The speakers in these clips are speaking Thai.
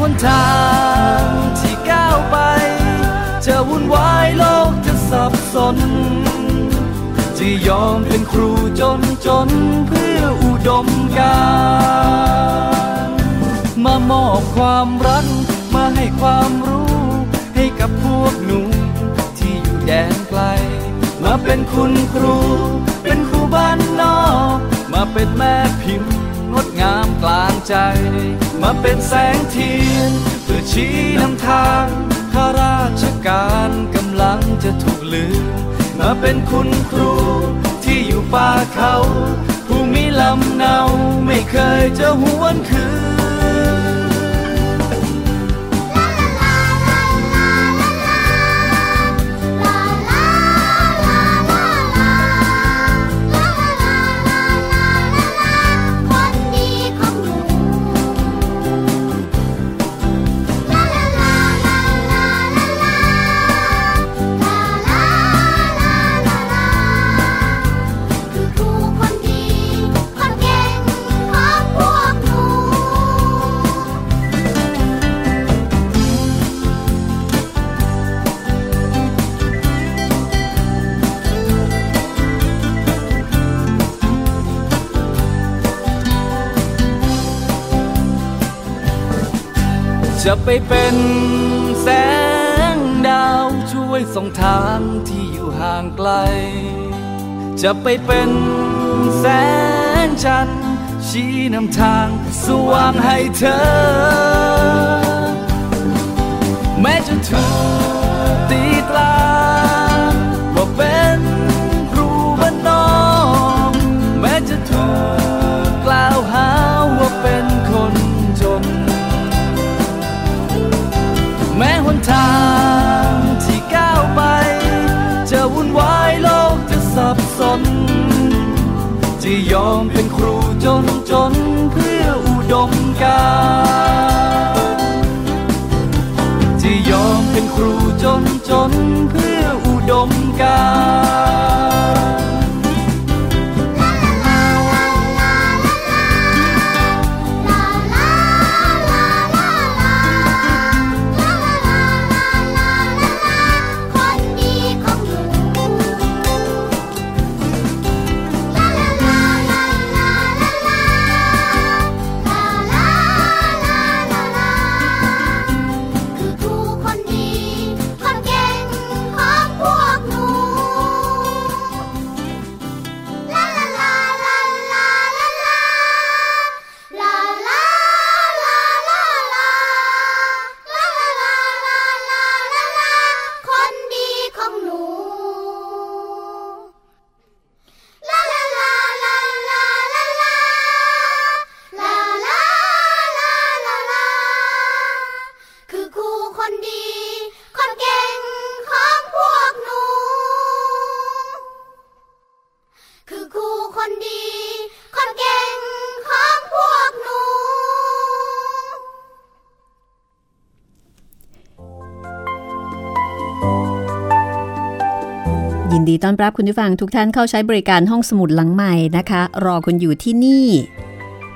หนทางที่ก้าวไป จะวุ่นวายโลกจะสับสน จะยอมเป็นครูจนจนเพื่ออุดมการมามอบความรักมาให้ความรู้ให้กับพวกหนูที่อยู่แดนไกล มาเป็นคุณครู เป็นครูบ้านนอก มาเป็นแม่พิมพ์ งดงามกลางใจ มาเป็นแสงเทียน เพื่อชี้นำทางข้าราชการกำลังจะถูกลืม มาเป็นคุณครูที่อยู่ป่าเขา ผู้มีลำเนาไม่เคยจะหวนคืน จะไปเป็นแสงดาวช่วยส่องทางที่อยู่ห่างไกล จะไปเป็นแสงจันทร์ชี้นำทางสว่างให้เธอ แม้จะถูกตีตราว่า ทางที่ก้าวไป จะวุ่นวายโลกจะสับสน จะยอมเป็นครูจนจนเพื่ออุดมการจะยอมเป็นครูจนจนเพื่ออุดมการ ต้อนรับคุณผู้ฟังทุกท่านเข้าใช้บริการห้องสมุดหลังใหม่นะคะ รอคุณอยู่ที่นี่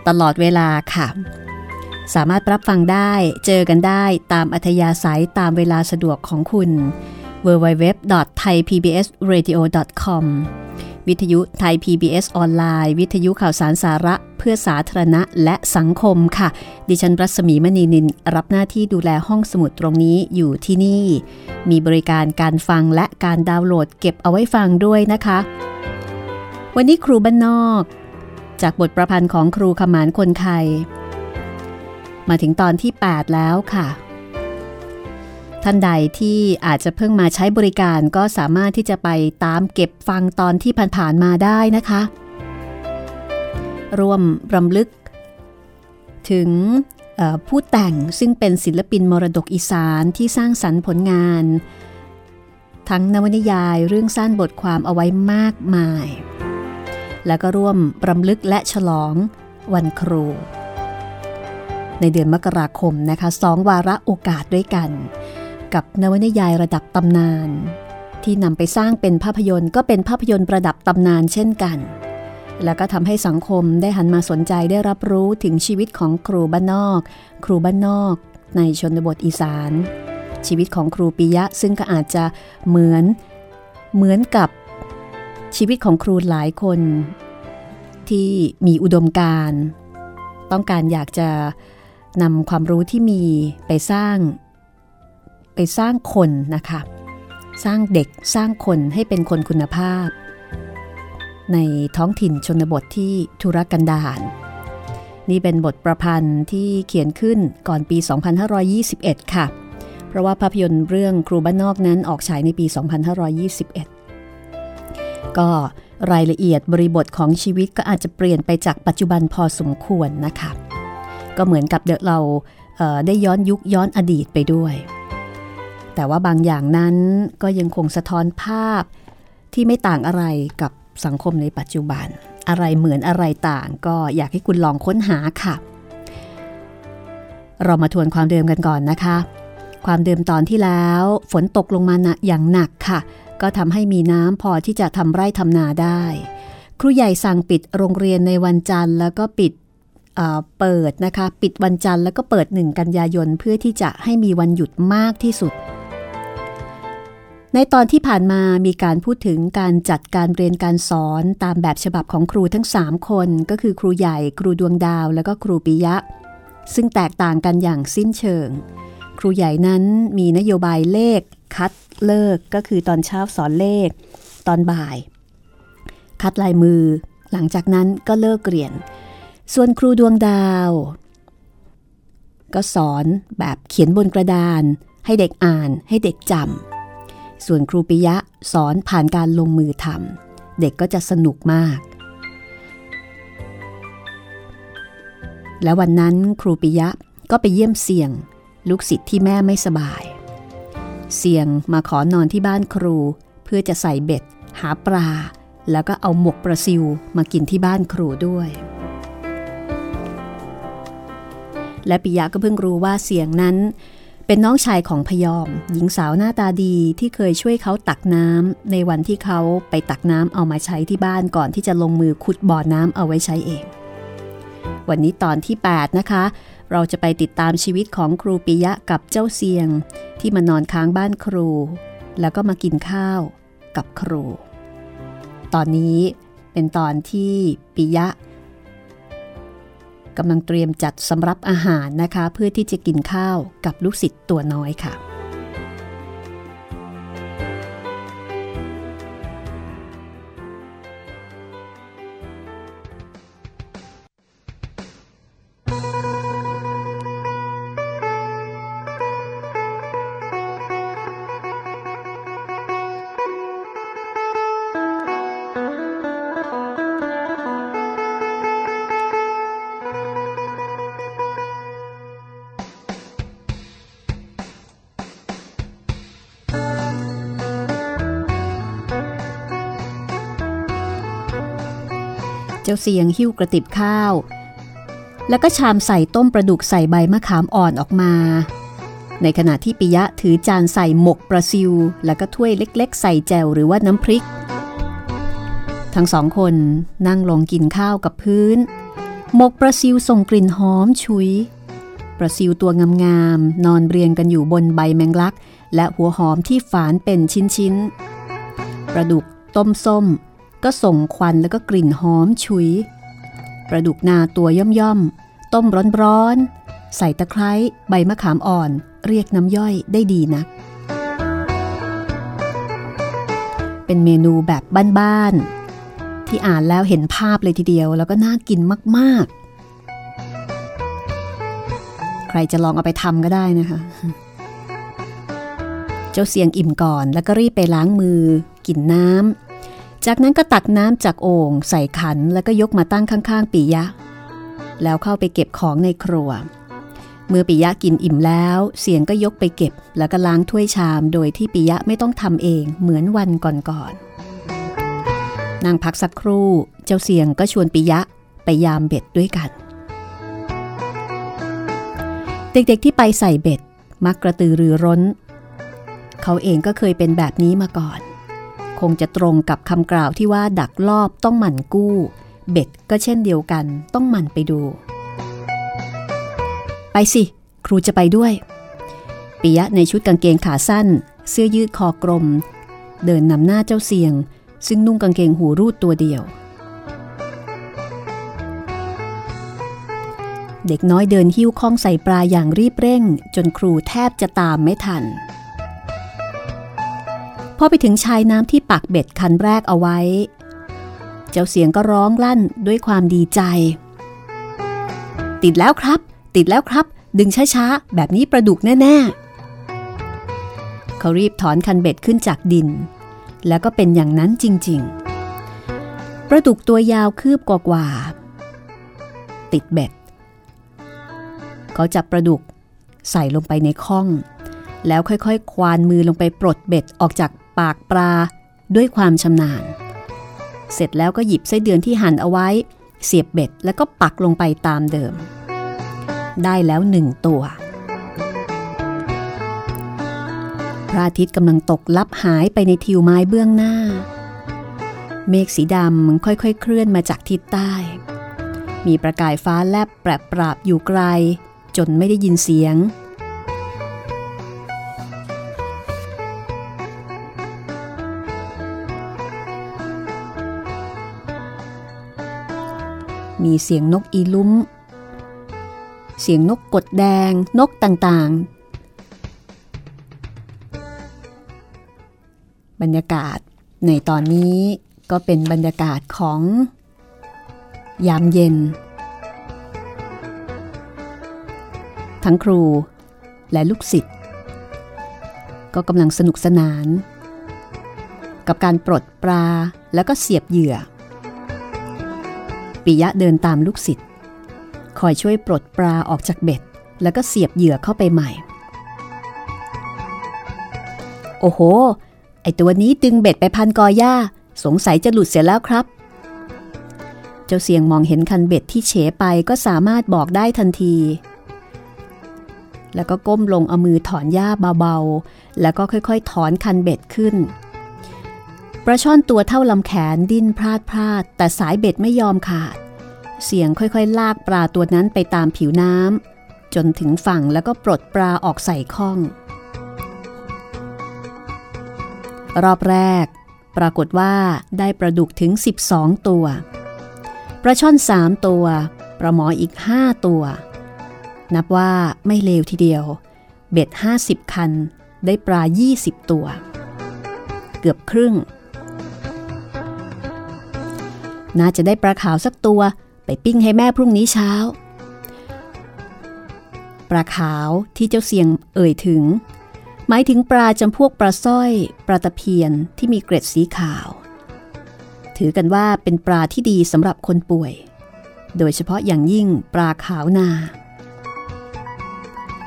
ตลอดเวลาค่ะ สามารถรับฟังได้เจอกันได้ตามอัธยาศัยตามเวลาสะดวกของคุณ www.thaipbsradio.com วิทยุไทย PBS ออนไลน์ วิทยุข่าวสารสาระเพื่อสาธารณะและสังคมค่ะ ดิฉันรัศมีมณีนิน รับหน้าที่ดูแลห้องสมุดตรงนี้อยู่ที่นี่ มีบริการการฟังและการดาวน์โหลดเก็บเอาไว้ฟังด้วยนะคะ วันนี้ครูบ้านนอก จากบทประพันธ์ของครูขมานคนไทยมาถึงตอนที่ 8 แล้วค่ะ ท่านใดที่อาจจะเพิ่งมาใช้บริการก็สามารถที่จะไปตามเก็บฟังตอนที่ผ่านๆมาได้นะคะ ร่วมรำลึก ถึงผู้แต่งซึ่งเป็นศิลปินมรดกอีสานที่สร้างสรรค์ผลงาน ทั้งนวนิยายเรื่องสั้นบทความเอาไว้มากมาย แล้วก็ร่วมรำลึกและฉลองวันครู ในเดือนมกราคมนะคะสองวาระโอกาสด้วยกัน กับนวนิยายระดับตำนาน ที่นำไปสร้างเป็นภาพยนตร์ก็เป็นภาพยนตร์ระดับตำนานเช่นกัน แล้วก็ทำให้สังคมได้หันมาสนใจได้รับรู้ถึงชีวิตของครูบ้านนอก ครูบ้านนอก ในชนบทอีสาน ชีวิตของครูปิยะซึ่งก็อาจจะเหมือนเหมือนกับชีวิตของครูหลายคน ที่มีอุดมการ ต้องการอยากจะนำความรู้ที่มีไปสร้าง ไปสร้างคนนะคะ สร้างเด็กสร้างคนให้เป็นคนคุณภาพ ในท้องถิ่นชนบทที่ทุรกันดารนี่เป็นบทประพันธ์ที่เขียนขึ้นก่อนปี 2521 ค่ะ เพราะว่าภาพยนตร์เรื่องครูบ้านนอกนั้นออกฉายในปี 2521 ก็รายละเอียดบริบทของชีวิตก็อาจจะเปลี่ยนไปจากปัจจุบันพอสมควรนะคะ ก็เหมือนกับเดเราได้ย้อนยุคย้อนอดีตไปด้วย แต่ว่าบางอย่างนั้นก็ยังคงสะท้อนภาพที่ไม่ต่างอะไรกับสังคมในปัจจุบัน อะไรเหมือนอะไรต่างก็อยากให้คุณลองค้นหาค่ะ เรามาทวนความเดิมกันก่อนนะคะ ความเดิมตอนที่แล้วฝนตกลงมาหนะอย่างหนักค่ะ ก็ทำให้มีน้ำพอที่จะทำไร่ทำนาได้ ครูใหญ่สั่งปิดโรงเรียนในวันจันทร์ แล้วก็ปิดเปิดนะคะ ปิดวันจันทร์แล้วก็เปิดหนึ่งกันยายนเพื่อที่จะให้มีวันหยุดมากที่สุด ในตอนที่ผ่านมามีการพูดถึงการจัดการเรียนการสอนตามแบบฉบับของครูทั้ง 3 คน ก็คือครูใหญ่ ครูดวงดาว และก็ครูปิยะ ซึ่งแตกต่างกันอย่างสิ้นเชิง ครูใหญ่นั้นมีนโยบายเลข คัดเลิกก็คือตอนเช้าสอนเลข ตอนบ่าย คัดลายมือ หลังจากนั้นก็เลิกเรียน ส่วนครูดวงดาว ก็สอนแบบเขียนบนกระดาน ให้เด็กอ่านให้เด็กจำ ส่วนครูปิยะสอนผ่านการลงมือทำเด็กก็จะสนุกมาก และวันนั้นครูปิยะก็ไปเยี่ยมเสี่ยง ลูกศิษย์ที่แม่ไม่สบาย เสี่ยงมาขอนอนที่บ้านครู เพื่อจะใส่เบ็ด หาปลา แล้วก็เอาหมกปลาซิวมากินที่บ้านครูด้วยและปิยะก็เพิ่งรู้ว่าเสียงนั้น เป็นน้องชายของพยอม หญิงสาวหน้าตาดีที่เคยช่วยเขาตักน้ำในวันที่เขาไปตักน้ำเอามาใช้ที่บ้านก่อนที่จะลงมือขุดบ่อน้ำเอาไว้ใช้เอง วันนี้ตอนที่ 8 นะคะ เราจะไปติดตามชีวิตของครูปิยะกับเจ้าเซียง ที่มานอนค้างบ้านครู แล้วก็มากินข้าวกับครู ตอนนี้เป็นตอนที่ปิยะ กำลังเตรียมจัดสำรับอาหารนะคะ เพื่อที่จะกินข้าวกับลูกศิษย์ตัวน้อยค่ะ จ้าเสียงหิ้วกระติบข้าว แล้วก็ชามใส่ต้มประดุกใส่ใบมะขามอ่อนออกมา ในขณะที่ปิยะถือจานใส่หมกปลาซิว แล้วก็ถ้วยเล็กๆ ใส่แจวหรือว่าน้ำพริก ทั้งสองคนนั่งลงกินข้าวกับพื้น หมกปลาซิวส่งกลิ่นหอมฉุยปลาซิวตัวงามๆนอนเรียงกันอยู่บนใบแมงลัก และหัวหอมที่ฝานเป็นชิ้นๆปลาดุกต้มส้ม ก็ส่งควันแล้วก็กลิ่นหอมฉุยปลาดุกนาตัวย่อมๆ ต้มร้อนๆ ใส่ตะไคร้ใบมะขามอ่อน เรียกน้ำย่อยได้ดีนัก เป็นเมนูแบบบ้านๆ ที่อ่านแล้วเห็นภาพเลยทีเดียว แล้วก็น่ากินมากๆ ใครจะลองเอาไปทำก็ได้นะคะ เจ้าเสียงอิ่มก่อนแล้วก็รีบไปล้างมือ กินน้ำ จากนั้นก็ตักน้ำจากโอ่งใส่ขันแล้วก็ยกมาตั้งข้าง ๆปิยะ แล้วเข้าไปเก็บของในครัว เมื่อปิยะกินอิ่มแล้ว เสียงก็ยกไปเก็บ แล้วก็ล้างถ้วยชามโดยที่ปิยะไม่ต้องทำเองเหมือนวันก่อนๆนั่งพักสักครู่เจ้าเสียงก็ชวนปิยะไปยามเบ็ดด้วยกัน เด็กๆที่ไปใส่เบ็ดมักกระตือรือร้น เขาเองก็เคยเป็นแบบนี้มาก่อน คงจะตรงกับคำกล่าวที่ว่าดักลอบต้องหมั่นกู้ เบ็ดก็เช่นเดียวกันต้องหมั่นไปดู ไปสิ ครูจะไปด้วยปิยะในชุดกางเกงขาสั้น เสื้อยืดคอกลม เดินนำหน้าเจ้าเสียง ซึ่งนุ่งกางเกงหูรูดตัวเดียว เด็กน้อยเดินหิ้วข้องใส่ปลาอย่างรีบเร่ง จนครูแทบจะตามไม่ทัน อไปถึงชายน้ำที่ปักเบ็ดคันแรกเอาไว้ เจ้าเสียงก็ร้องลั่นด้วยความดีใจ ติดแล้วครับ ติดแล้วครับ ดึงช้าๆ แบบนี้ประดุกแน่ๆ เขารีบถอนคันเบ็ดขึ้นจากดิน แล้วก็เป็นอย่างนั้นจริงๆ ประดุกตัวยาวคืบกว่าๆติดเบ็ด เขาจับประดุกใส่ลงไปในข้องแล้วค่อยๆ ควานมือลงไปปลดเบ็ดออกจาก ปากปลาด้วยความชำนาญ เสร็จแล้วก็หยิบไส้เดือนที่หั่นเอาไว้ เสียบเบ็ดแล้วก็ปักลงไปตามเดิม ได้แล้วหนึ่งตัว พระอาทิตย์กำลังตกลับหายไปในทิวไม้เบื้องหน้า เมฆสีดำค่อยๆ เคลื่อนมาจากทิศใต้ มีประกายฟ้าแลบแปรปราบอยู่ไกล จนไม่ได้ยินเสียง มีเสียงนกอีลุ้ม เสียงนกกดแดง นกต่างๆ บรรยากาศในตอนนี้ก็เป็นบรรยากาศของ ยามเย็น ทั้งครูและลูกศิษย์ก็กำลังสนุกสนาน กับการปลดปลาแล้วก็เสียบเหยื่อ ปิยะเดินตามลูกศิษย์คอยช่วยปลดปลาออกจากเบ็ด แล้วก็เสียบเหยื่อเข้าไปใหม่ โอ้โห ไอตัวนี้ดึงเบ็ดไปพันกอหญ้า สงสัยจะหลุดเสียแล้วครับ เจ้าเสียงมองเห็นคันเบ็ดที่เฉไปก็สามารถบอกได้ทันที แล้วก็ก้มลงเอามือถอนหญ้าเบาๆ แล้วก็ค่อยๆ ถอนคันเบ็ดขึ้น ปลาช่อนตัวเท่าลำแขนดิ้นพลาดพลาด แต่สายเบ็ดไม่ยอมขาด เสียงค่อยๆ ลากปลาตัวนั้นไปตามผิวน้ำจนถึงฝั่งแล้วก็ปลดปลาออกใส่ข้อง รอบแรก ปรากฏว่าได้ปลาดุกถึง 12 ตัวปลาช่อน3ตัวปลาหมออีก 5 ตัว นับว่าไม่เลวทีเดียว เบ็ด 50 คัน ได้ปลา 20 ตัว เกือบครึ่ง น่าจะได้ปลาขาวสักตัวไปปิ้งให้แม่พรุ่งนี้เช้า ปลาขาวที่เจ้าเสียงเอ่ยถึง หมายถึงปลาจำพวกปลาสร้อย ปลาตะเพียนที่มีเกร็ดสีขาว ถือกันว่าเป็นปลาที่ดีสำหรับคนป่วย โดยเฉพาะอย่างยิ่งปลาขาวนา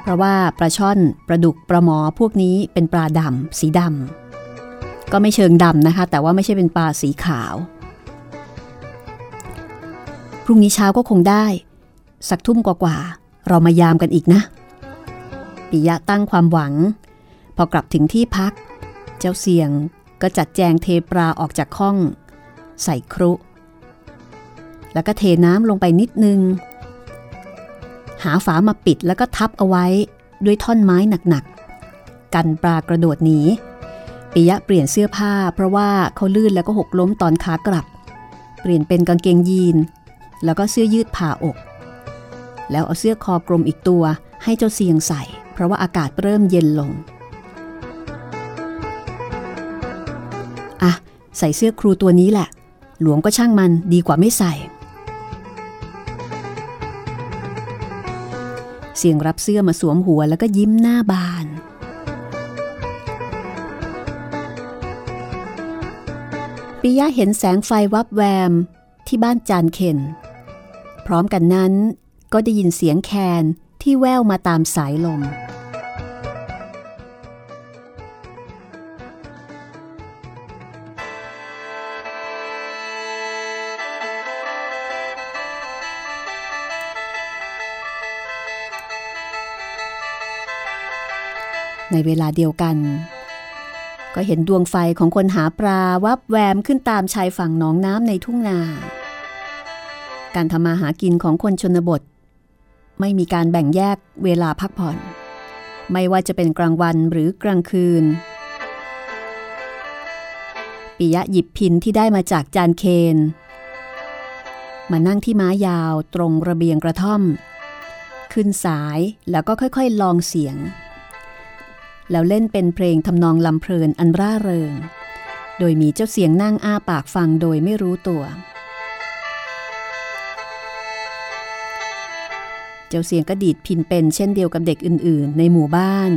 เพราะว่าปลาช่อนปลาดุกปลาหมอพวกนี้เป็นปลาดำสีดำก็ไม่เชิงดำนะคะ แต่ว่าไม่ใช่เป็นปลาสีขาว พรุ่งนี้เช้าก็คงได้ สักทุ่มกว่าๆเรามายามกันอีกนะปิยะตั้งความหวัง พอกลับถึงที่พัก เจ้าเสียงก็จัดแจงเทปลาออกจากข้อง ใส่ครุ แล้วก็เทน้ำลงไปนิดนึง หาฝามาปิดแล้วก็ทับเอาไว้ด้วยท่อนไม้หนักๆ กันปลากระโดดหนีปิยะเปลี่ยนเสื้อผ้าเพราะว่าเขาลื่นแล้วก็หกล้มตอนขากลับ เปลี่ยนเป็นกางเกงยีน แล้วก็เสื้อยืดผ่าอก แล้วเอาเสื้อคอกลมอีกตัวให้เจ้าเสียงใส่ เพราะว่าอากาศเริ่มเย็นลง อะ ใส่เสื้อครูตัวนี้แหละ หลวงก็ช่างมันดีกว่าไม่ใส่ เสียงรับเสื้อมาสวมหัวแล้วก็ยิ้มหน้าบานปิยะเห็นแสงไฟวับแวมที่บ้านจานเข็น พร้อมกันนั้น ก็ได้ยินเสียงแคนที่แววมาตามสายลม ในเวลาเดียวกัน ก็เห็นดวงไฟของคนหาปลาวับแวมขึ้นตามชายฝั่งหนองน้ำในทุ่งนา การทำมาหากินของคนชนบท ไม่มีการแบ่งแยกเวลาพักผ่อน ไม่ว่าจะเป็นกลางวันหรือกลางคืนปิยะหยิบพินที่ได้มาจากจานเคน มานั่งที่ม้ายาวตรงระเบียงกระท่อม ขึ้นสายแล้วก็ค่อยๆลองเสียง แล้วเล่นเป็นเพลงทำนองลำเพลินอันร่าเริง โดยมีเจ้าเสียงนั่งอ้าปากฟังโดยไม่รู้ตัว เจ้าเสียงก็ดีดพินเป็นเช่นเดียวกับเด็กอื่นๆ ในหมู่บ้าน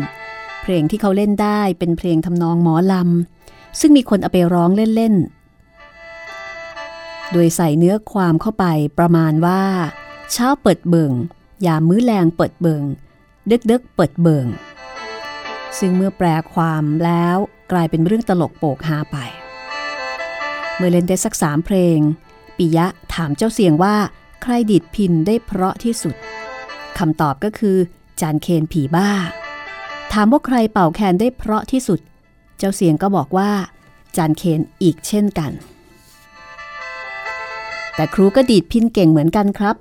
เพลงที่เขาเล่นได้เป็นเพลงทำนองหมอลำ ซึ่งมีคนเอาไปร้องเล่นๆ โดยใส่เนื้อความเข้าไปประมาณว่า เช้าเปิดเบิงยามมื้อแรงเปิดเบิงเด็กเด็กเปิดเบิงซึ่งเมื่อแปลความแล้วกลายเป็นเรื่องตลกโปกฮาไป เมื่อเล่นได้สักสามเพลงปิยะถามเจ้าเสียงว่าใครดีดพินได้เพราะที่สุด คำตอบก็คือ จานเคนผีบ้า ถามว่าใครเป่าแคนได้เพราะที่สุด เจ้าเสียงก็บอกว่า จานเคนอีกเช่นกัน แต่ครูก็ดีดพินเก่งเหมือนกันครับ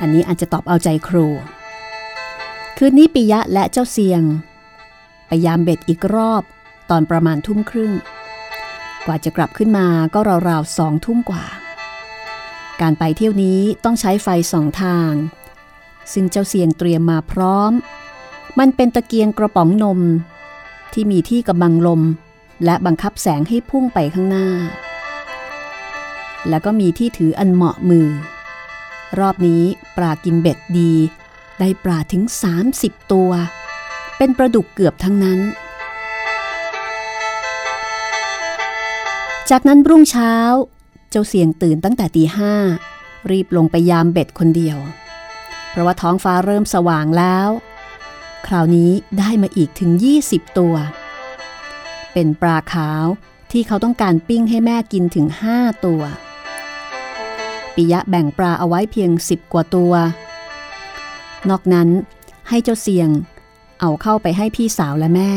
อันนี้อาจจะตอบเอาใจครู คืนนี้ปิยะและเจ้าเสียง ไปยามเบ็ดอีกรอบตอนประมาณทุ่มครึ่ง กว่าจะกลับขึ้นมาก็ราวๆสองทุ่มกว่า การไปเที่ยวนี้ต้องใช้ไฟสองทาง ซึ่งเจ้าเสียงเตรียมมาพร้อม มันเป็นตะเกียงกระป๋องนม ที่มีที่กำบังลม และบังคับแสงให้พุ่งไปข้างหน้า แล้วก็มีที่ถืออันเหมาะมือ รอบนี้ปลากินเบ็ดดี ได้ปลาถึง 30 ตัว เป็นปลาดุกเกือบทั้งนั้นจากนั้นรุ่งเช้า เจ้าเสียงตื่นตั้งแต่ตีห้ารีบลงไปยามเบ็ดคนเดียว เพราะว่าท้องฟ้าเริ่มสว่างแล้ว คราวนี้ได้มาอีกถึง 20 ตัว เป็นปลาขาวที่เขาต้องการปิ้งให้แม่กินถึง 5 ตัว ปิยะแบ่งปลาเอาไว้เพียง 10 กว่าตัว นอกนั้นให้เจ้าเสียงเอาเข้าไปให้พี่สาวและแม่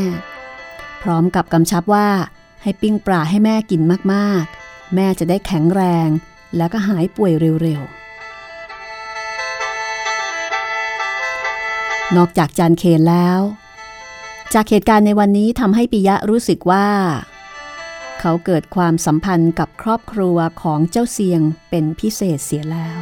พร้อมกับกำชับว่าให้ปิ้งปลาให้แม่กินมากๆ แม่จะได้แข็งแรงแล้วก็หายป่วยเร็วๆ นอกจากจานเคนแล้ว จากเหตุการณ์ในวันนี้ทำให้ปิยะรู้สึกว่า เขาเกิดความสัมพันธ์กับครอบครัวของเจ้าเสียงเป็นพิเศษเสียแล้ว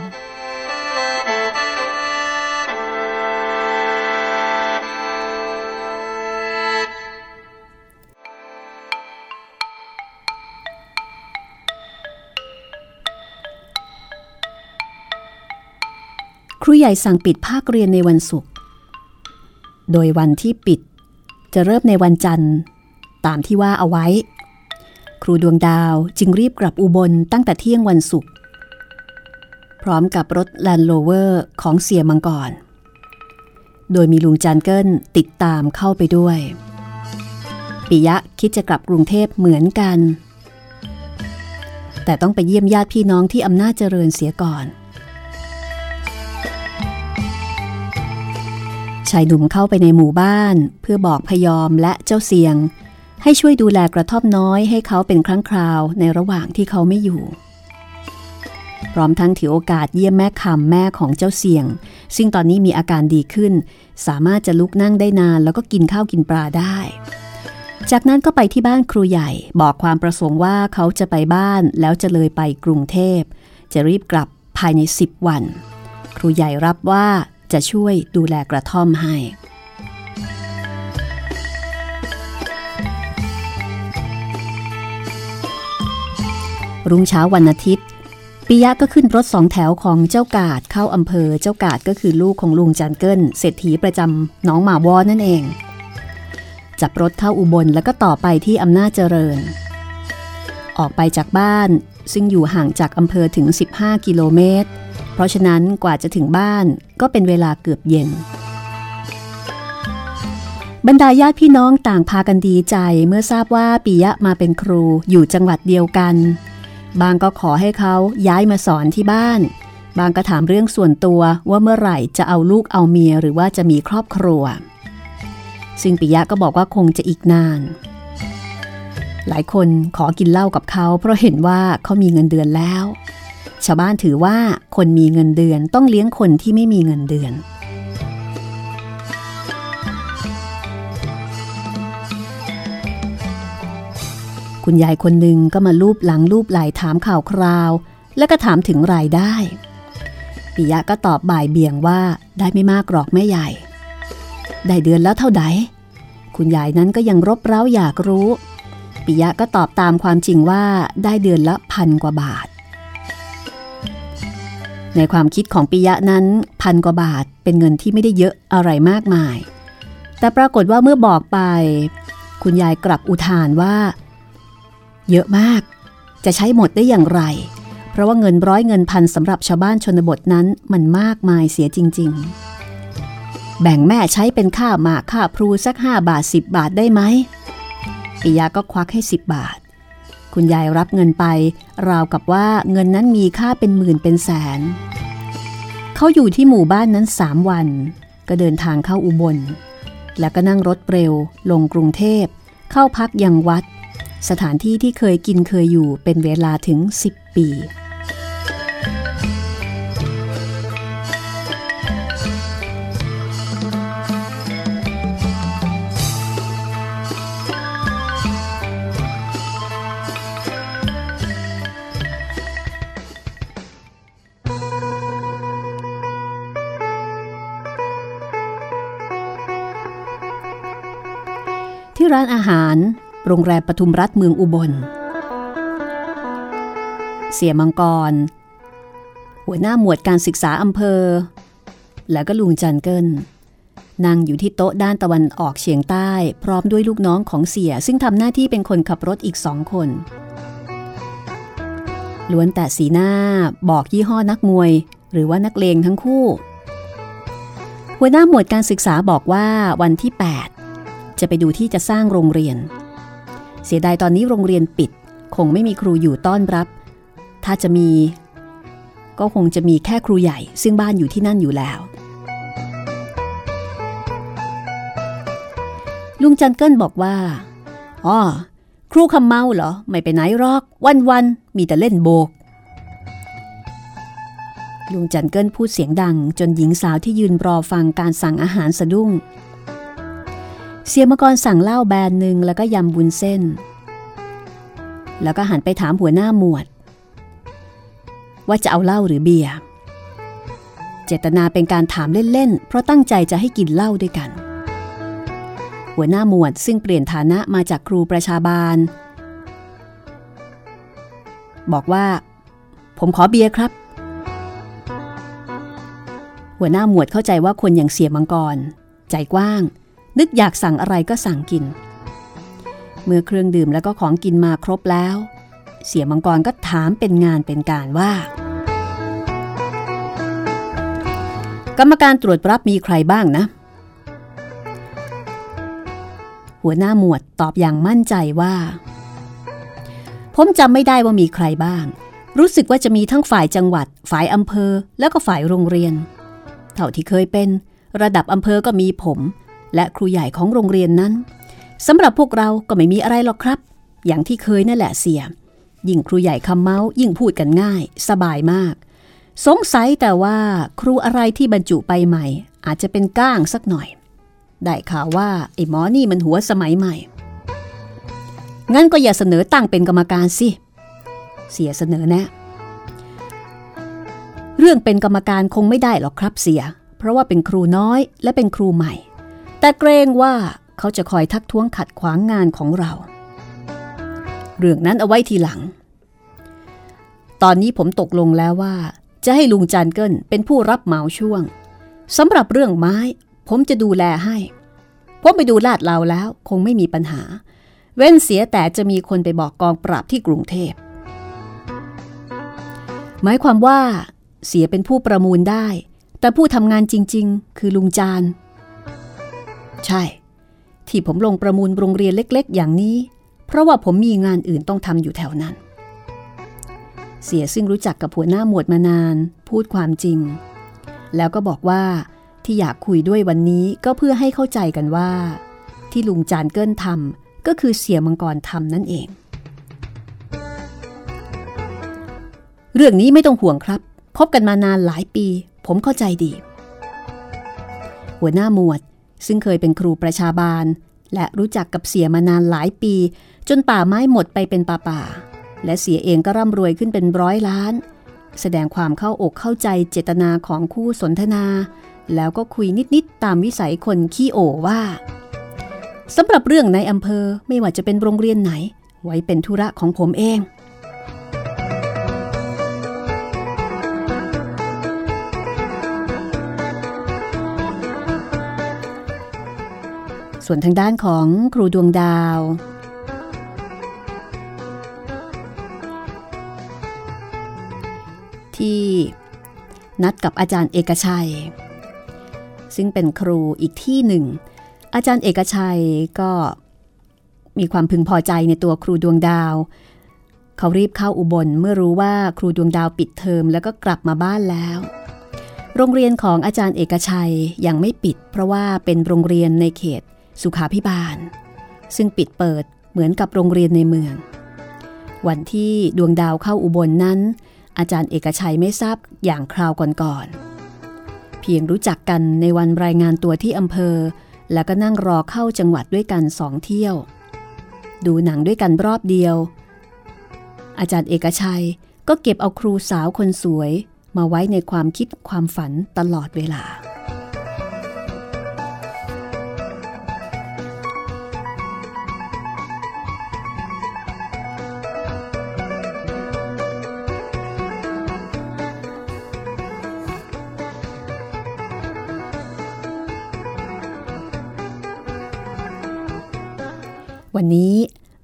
ครูใหญ่สั่งปิดภาคเรียนในวันศุกร์ โดยวันที่ปิดจะเริ่มในวันจันทร์ ตามที่ว่าเอาไว้ ครูดวงดาวจึงรีบกลับอุบลตั้งแต่เที่ยงวันศุกร์พร้อมกับรถแลนด์โรเวอร์ของเสี่ยมังกร โดยมีลุงจันเกิลติดตามเข้าไปด้วย ปิยะคิดจะกลับกรุงเทพเหมือนกัน แต่ต้องไปเยี่ยมญาติพี่น้องที่อำนาจเจริญเสียก่อน ชายหนุ่มเข้าไปในหมู่บ้าน เพื่อบอกพยอมและเจ้าเสียง ให้ช่วยดูแลกระท่อมน้อยให้เขาเป็นครั้งคราวในระหว่างที่เขาไม่อยู่ พร้อมทั้งถือโอกาสเยี่ยมแม่คำแม่ของเจ้าเสียง ซึ่งตอนนี้มีอาการดีขึ้น สามารถจะลุกนั่งได้นานแล้วก็กินข้าวกินปลาได้ จากนั้นก็ไปที่บ้านครูใหญ่บอกความประสงค์ว่าเขาจะไปบ้านแล้วจะเลยไปกรุงเทพ จะรีบกลับภายใน 10 วัน ครูใหญ่รับว่า จะช่วยดูแลกระท่อมให้ รุ่งเช้าวันอาทิตย์ปิยะก็ขึ้นรถสองแถวของเจ้ากาดเข้าอำเภอเจ้ากาดก็คือลูกของลุงจันเกิลเศรษฐีประจำน้องหมาวอนั่นเอง จับรถเข้าอุบลแล้วก็ต่อไปที่อำนาจเจริญ ออกไปจากบ้านซึ่งอยู่ห่างจากอำเภอถึง 15 กิโลเมตร ราะฉะนั้นกว่าจะถึงบ้านก็เป็นเวลาเกือบเย็น บรรดาญาติพี่น้องต่างพากันดีใจเมื่อทราบว่าปิยะมาเป็นครูอยู่จังหวัดเดียวกัน บางก็ขอให้เขาย้ายมาสอนที่บ้าน บางก็ถามเรื่องส่วนตัวว่าเมื่อไหร่จะเอาลูกเอาเมียหรือว่าจะมีครอบครัว ซึ่งปิยะก็บอกว่าคงจะอีกนานหลายคนขอกินเหล้ากับเขาเพราะเห็นว่าเขามีเงินเดือนแล้ว ชาวบ้านถือว่าคนมีเงินเดือนต้องเลี้ยงคนที่ไม่มีเงินเดือน คุณยายคนหนึ่งก็มาลูบหลังลูบไหลถามข่าวคราว แล้วก็ถามถึงรายได้ ปิยะก็ตอบบ่ายเบี่ยงว่าได้ไม่มากหรอกแม่ใหญ่ ได้เดือนแล้วเท่าใดคุณยายนั้นก็ยังรบเร้าอยากรู้ ปิยะก็ตอบตามความจริงว่าได้เดือนละพันกว่าบาท ในความคิดของปิยะนั้นพันกว่าบาทเป็นเงินที่ไม่ได้เยอะอะไรมากมาย แต่ปรากฏว่าเมื่อบอกไป คุณยายกลับอุทานว่า เยอะมาก จะใช้หมดได้อย่างไร เพราะว่าเงินร้อยเงินพันสำหรับชาวบ้านชนบทนั้นมันมากมายเสียจริง ๆ แบ่งแม่ใช้เป็นค่าหมากค่าพลูสักห้าบาทสิบบาทได้ไหมปิยาก็ควักให้สิบบาท คุณยายรับเงินไป ราวกับว่าเงินนั้นมีค่าเป็นหมื่นเป็นแสน เขาอยู่ที่หมู่บ้านนั้นสามวัน ก็เดินทางเข้าอุบล แล้วก็นั่งรถเร็ว ลงกรุงเทพ เข้าพักยังวัด สถานที่ที่เคยกินเคยอยู่เป็นเวลาถึง 10 ปี ร้านอาหาร โรงแรมปทุมรัฐเมืองอุบล เสียมังกร หัวหน้าหมวดการศึกษาอำเภอ แล้วก็ลุงจันเกิลนั่งอยู่ที่โต๊ะด้านตะวันออกเฉียงใต้ พร้อมด้วยลูกน้องของเสีย ซึ่งทำหน้าที่เป็นคนขับรถอีกสองคนล้วนแต่สีหน้าบอกยี่ห้อนักมวย หรือว่านักเลงทั้งคู่ หัวหน้าหมวดการศึกษาบอกว่าวันที่ 8 จะไปดูที่จะสร้างโรงเรียน เสียดายตอนนี้โรงเรียนปิด คงไม่มีครูอยู่ต้อนรับ ถ้าจะมี ก็คงจะมีแค่ครูใหญ่ ซึ่งบ้านอยู่ที่นั่นอยู่แล้ว ลุงจันเกิลบอกว่าอ๋อครูคำเมาเหรอ ไม่ไปไหนรอก วันๆมีแต่เล่นโบก ลุงจันเกิลพูดเสียงดัง จนหญิงสาวที่ยืนรอฟังการสั่งอาหารสะดุ้ง เสียมกรสั่งเหล้าแบนหนึ่งแล้วก็ยำบุญเส้น แล้วก็หันไปถามหัวหน้าหมวด ว่าจะเอาเหล้าหรือเบียร์เจตนาเป็นการถามเล่นๆ เพราะตั้งใจจะให้กินเหล้าด้วยกัน หัวหน้าหมวดซึ่งเปลี่ยนฐานะมาจากครูประชาบาล บอกว่า ผมขอเบียร์ครับ หัวหน้าหมวดเข้าใจว่าคนอย่างเสียมังกร ใจกว้าง นึกอยากสั่งอะไรก็สั่งกิน เมื่อเครื่องดื่มแล้วก็ของกินมาครบแล้ว เสียมังกรก็ถามเป็นงานเป็นการว่า กรรมการตรวจรับมีใครบ้างนะ หัวหน้าหมวดตอบอย่างมั่นใจว่า ผมจำไม่ได้ว่ามีใครบ้างรู้สึกว่าจะมีทั้งฝ่ายจังหวัด ฝ่ายอำเภอ แล้วก็ฝ่ายโรงเรียน เท่าที่เคยเป็น ระดับอำเภอก็มีผม และครูใหญ่ของโรงเรียนนั้นสำหรับพวกเราก็ไม่มีอะไรหรอกครับ อย่างที่เคยนั่นแหละเสีย ยิ่งครูใหญ่คำเมาส์ยิ่งพูดกันง่าย สบายมาก สงสัยแต่ว่าครูอะไรที่บรรจุไปใหม่ อาจจะเป็นก้างสักหน่อย ได้ข่าวว่าไอ้หมอนี่มันหัวสมัยใหม่ งั้นก็อย่าเสนอตั้งเป็นกรรมการสิ เสียเสนอแนะเรื่องเป็นกรรมการคงไม่ได้หรอกครับเสีย เพราะว่าเป็นครูน้อยและเป็นครูใหม่ แต่เกรงว่าเขาจะคอยทักท้วงขัดขวางงานของเรา เรื่องนั้นเอาไว้ทีหลัง ตอนนี้ผมตกลงแล้วว่า จะให้ลุงจันเกิลเป็นผู้รับเหมาช่วงสำหรับเรื่องไม้ ผมจะดูแลให้ ผมไปดูลาดเราแล้วคงไม่มีปัญหา เว้นเสียแต่จะมีคนไปบอกกองปราบที่กรุงเทพ หมายความว่า เสียเป็นผู้ประมูลได้ แต่ผู้ทำงานจริง ๆ คือลุงจาน ใช่ ที่ผมลงประมูลโรงเรียนเล็ก ๆ อย่างนี้ เพราะว่าผมมีงานอื่นต้องทำอยู่แถวนั้น เสียซึ่งรู้จักกับหัวหน้าหมวดมานาน พูดความจริง แล้วก็บอกว่าที่อยากคุยด้วยวันนี้ก็เพื่อให้เข้าใจกันว่า ที่ลุงจานเกิลทำก็คือเสียมังกรทำนั่นเอง เรื่องนี้ไม่ต้องห่วงครับคบกันมานานหลายปี ผมเข้าใจดี หัวหน้าหมวด ซึ่งเคยเป็นครูประชาบาล และรู้จักกับเสียมานานหลายปี จนป่าไม้หมดไปเป็นป่าป่า และเสียเองก็ร่ำรวยขึ้นเป็นร้อยล้าน แสดงความเข้าอกเข้าใจเจตนาของคู่สนทนา แล้วก็คุยนิดๆตามวิสัยคนขี้โอว่าสำหรับเรื่องในอำเภอไม่ว่าจะเป็นโรงเรียนไหน ไว้เป็นธุระของผมเอง ส่วนทางด้านของครูดวงดาว ที่นัดกับอาจารย์เอกชัย ซึ่งเป็นครูอีกที่หนึ่ง อาจารย์เอกชัยก็มีความพึงพอใจในตัวครูดวงดาว เขารีบเข้าอุบลเมื่อรู้ว่าครูดวงดาวปิดเทอมแล้วก็กลับมาบ้านแล้วโรงเรียนของอาจารย์เอกชัยยังไม่ปิด เพราะว่าเป็นโรงเรียนในเขต สุขาพิบาล ซึ่งปิดเปิดเหมือนกับโรงเรียนในเมือง วันที่ดวงดาวเข้าอุบลนนั้น อาจารย์เอกชัยไม่ทราบอย่างคราวก่อนๆเพียงรู้จักกันในวันรายงานตัวที่อำเภอ แล้วก็นั่งรอเข้าจังหวัดด้วยกันสองเที่ยว ดูหนังด้วยกันรอบเดียว อาจารย์เอกชัยก็เก็บเอาครูสาวคนสวยมาไว้ในความคิดความฝันตลอดเวลา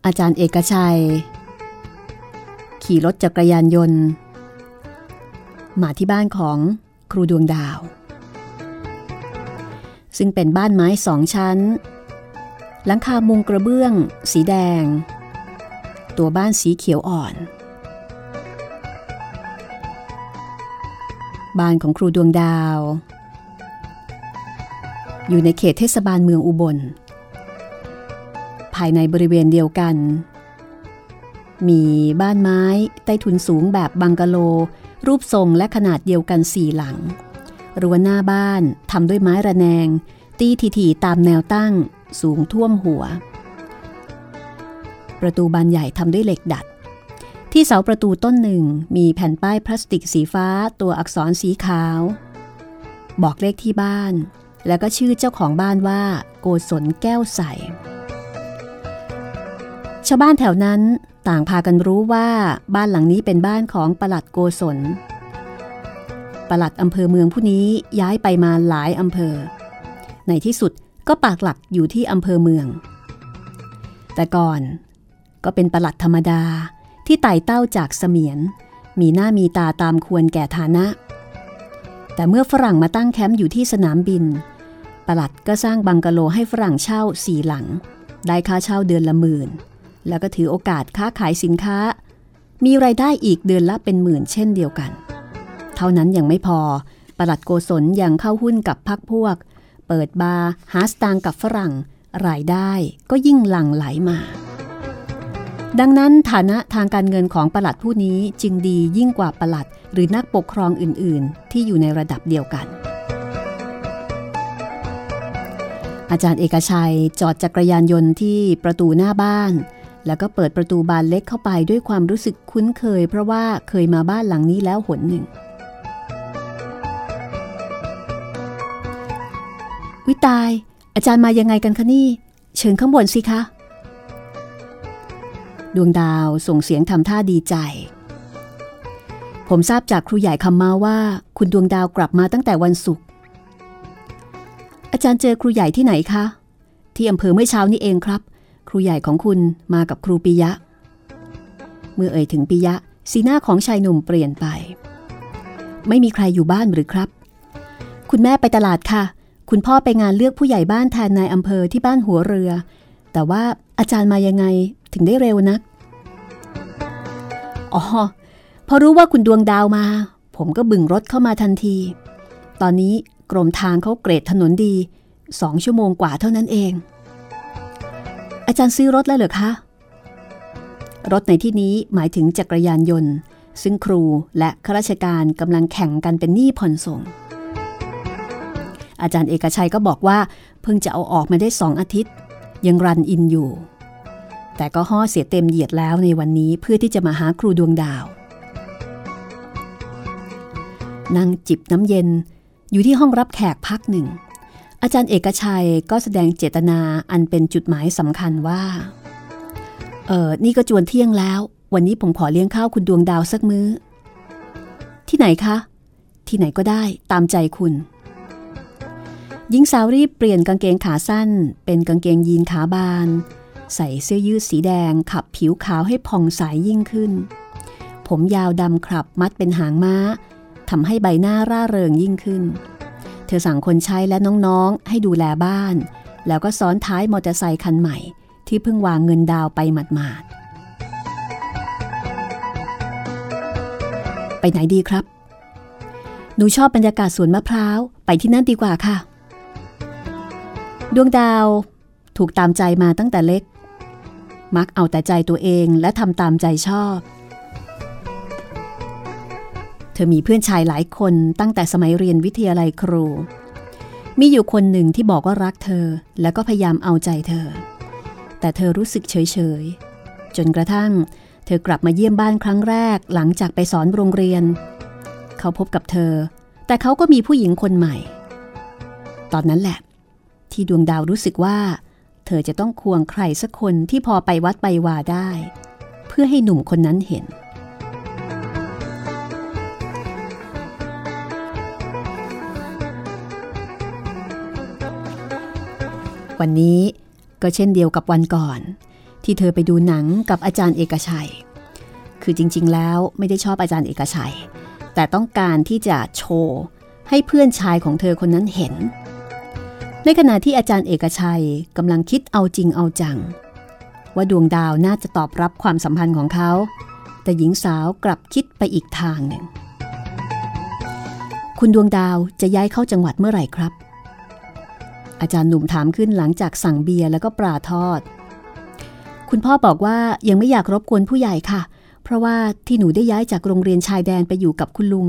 อาจารย์เอกชัย ขี่รถจักรยานยนต์ มาที่บ้านของครูดวงดาว ซึ่งเป็นบ้านไม้สองชั้น หลังคามุงกระเบื้อง สีแดง ตัวบ้านสีเขียวอ่อน บ้านของครูดวงดาว อยู่ในเขตเทศบาลเมืองอุบล ภายในบริเวณเดียวกัน มีบ้านไม้ใต้ถุนสูงแบบบังกะโล รูปทรงและขนาดเดียวกันสี่หลัง รั้วหน้าบ้านทำด้วยไม้ระแนง ตีทีๆตามแนวตั้ง สูงท่วมหัว ประตูบานใหญ่ทำด้วยเหล็กดัดที่เสาประตูต้นหนึ่งมีแผ่นป้ายพลาสติกสีฟ้าตัวอักษรสีขาว บอกเลขที่บ้าน แล้วก็ชื่อเจ้าของบ้านว่า โกศลแก้วใส ชาวบ้านแถวนั้นต่างพากันรู้ว่าบ้านหลังนี้เป็นบ้านของปลัดโกศลปลัดอำเภอเมืองผู้นี้ย้ายไปมาหลายอำเภอ ในที่สุดก็ปากหลักอยู่ที่อำเภอเมือง แต่ก่อนก็เป็นปลัดธรรมดาที่ไต่เต้าจากเสมียน มีหน้ามีตาตามควรแก่ฐานะ แต่เมื่อฝรั่งมาตั้งแคมป์อยู่ที่สนามบิน ปลัดก็สร้างบังกะโลให้ฝรั่งเช่าสี่หลัง ได้ค่าเช่าเดือนละหมื่น แล้วก็ถือโอกาสค้าขายสินค้า มีไรายได้อีกเดือนละเป็นหมื่นเช่นเดียวกัน เท่านั้นยังไม่พอประหลัดโกศลยังเข้าหุ้นกับพักพวก เปิดบาร์หาสตางกับฝรั่ง รายได้ก็ยิ่งหลั่งไหลมา ดังนั้นฐานะทางการเงินของประหลัดผู้นี้จึงดียิ่งกว่าประหลัด หรือนักปกครองอื่น ๆ ที่อยู่ในระดับเดียวกัน อาจารย์เอกชัยจอดจักรยานยนต์ที่ประตูหน้าบ้าน แล้วก็เปิดประตูบานเล็กเข้าไปด้วยความรู้สึกคุ้นเคย เพราะว่าเคยมาบ้านหลังนี้แล้วหนหนึ่ง วิตาย อาจารย์มายังไงกันคะนี่ เชิญข้างบนสิคะ ดวงดาวส่งเสียงทำท่าดีใจ ผมทราบจากครูใหญ่คำมาว่า คุณดวงดาวกลับมาตั้งแต่วันศุกร์ อาจารย์เจอครูใหญ่ที่ไหนคะ ที่อำเภอเมื่อเช้านี้เองครับ รูใหญ่ของคุณมากับครูปิยะ เมื่อเอ่ยถึงปิยะ สีหน้าของชายหนุ่มเปลี่ยนไป ไม่มีใครอยู่บ้านหรือครับ คุณแม่ไปตลาดค่ะ คุณพ่อไปงานเลือกผู้ใหญ่บ้านแทนนายอำเภอที่บ้านหัวเรือ แต่ว่าอาจารย์มายังไงถึงได้เร็วนัก อ๋อ พอรู้ว่าคุณดวงดาวมา ผมก็บึงรถเข้ามาทันที ตอนนี้กรมทางเขาเกรดถนนดี สองชั่วโมงกว่าเท่านั้นเอง อาจารย์ซื้อรถแล้วเหรอคะ รถในที่นี้หมายถึงจักรยานยนต์ ซึ่งครูและข้าราชการกำลังแข่งกันเป็นหนี้ผ่อนส่ง อาจารย์เอกชัยก็บอกว่า เพิ่งจะเอาออกมาได้สองอาทิตย์ ยังรันอินอยู่ แต่ก็ห่อเสียเต็มเหยียดแล้วในวันนี้เพื่อที่จะมาหาครูดวงดาวนั่งจิบน้ำเย็นอยู่ที่ห้องรับแขกพักหนึ่ง อาจารย์เอกชัยก็แสดงเจตนาอันเป็นจุดหมายสำคัญว่า เออนี่ก็จวนเที่ยงแล้ว วันนี้ผมขอเลี้ยงข้าวคุณดวงดาวสักมื้อ ที่ไหนคะ ที่ไหนก็ได้ตามใจคุณหญิงสาวรีบเปลี่ยนกางเกงขาสั้น เป็นกางเกงยีนขาบาน ใส่เสื้อยืดสีแดงขับผิวขาวให้ผ่องใสยยิ่งขึ้น ผมยาวดำครับมัดเป็นหางม้าทำให้ใบหน้าร่าเริงยิ่งขึ้น เธอสั่งคนใช้และน้องๆ ให้ดูแลบ้าน แล้วก็ซ้อนท้ายมอเตอร์ไซค์คันใหม่ ที่เพิ่งวางเงินดาวไปหมาดๆ ไปไหนดีครับ หนูชอบบรรยากาศสวนมะพร้าว ไปที่นั่นดีกว่าค่ะ ดวงดาวถูกตามใจมาตั้งแต่เล็ก มักเอาแต่ใจตัวเองและทำตามใจชอบ เธอมีเพื่อนชายหลายคนตั้งแต่สมัยเรียนวิทยาลัยครู มีอยู่คนหนึ่งที่บอกว่ารักเธอแล้วก็พยายามเอาใจเธอ แต่เธอรู้สึกเฉยๆจนกระทั่ง เธอกลับมาเยี่ยมบ้านครั้งแรกหลังจากไปสอนโรงเรียน เขาพบกับเธอ แต่เขาก็มีผู้หญิงคนใหม่ ตอนนั้นแหละ ที่ดวงดาวรู้สึกว่า เธอจะต้องควงใครสักคนที่พอไปวัดไปวาได้ เพื่อให้หนุ่มคนนั้นเห็น วันนี้ก็เช่นเดียวกับวันก่อน ที่เธอไปดูหนังกับอาจารย์เอกชัย คือจริงๆ แล้วไม่ได้ชอบอาจารย์เอกชัย แต่ต้องการที่จะโชว์ให้เพื่อนชายของเธอคนนั้นเห็น ในขณะที่อาจารย์เอกชัยกำลังคิดเอาจริงเอาจัง ว่าดวงดาวน่าจะตอบรับความสัมพันธ์ของเขา แต่หญิงสาวกลับคิดไปอีกทางหนึ่ง คุณดวงดาวจะย้ายเข้าจังหวัดเมื่อไหร่ครับ อาจารย์หนุ่มถามขึ้นหลังจากสั่งเบียร์แล้วก็ปลาทอด คุณพ่อบอกว่ายังไม่อยากรบกวนผู้ใหญ่ค่ะ เพราะว่าที่หนูได้ย้ายจากโรงเรียนชายแดนไปอยู่กับคุณลุง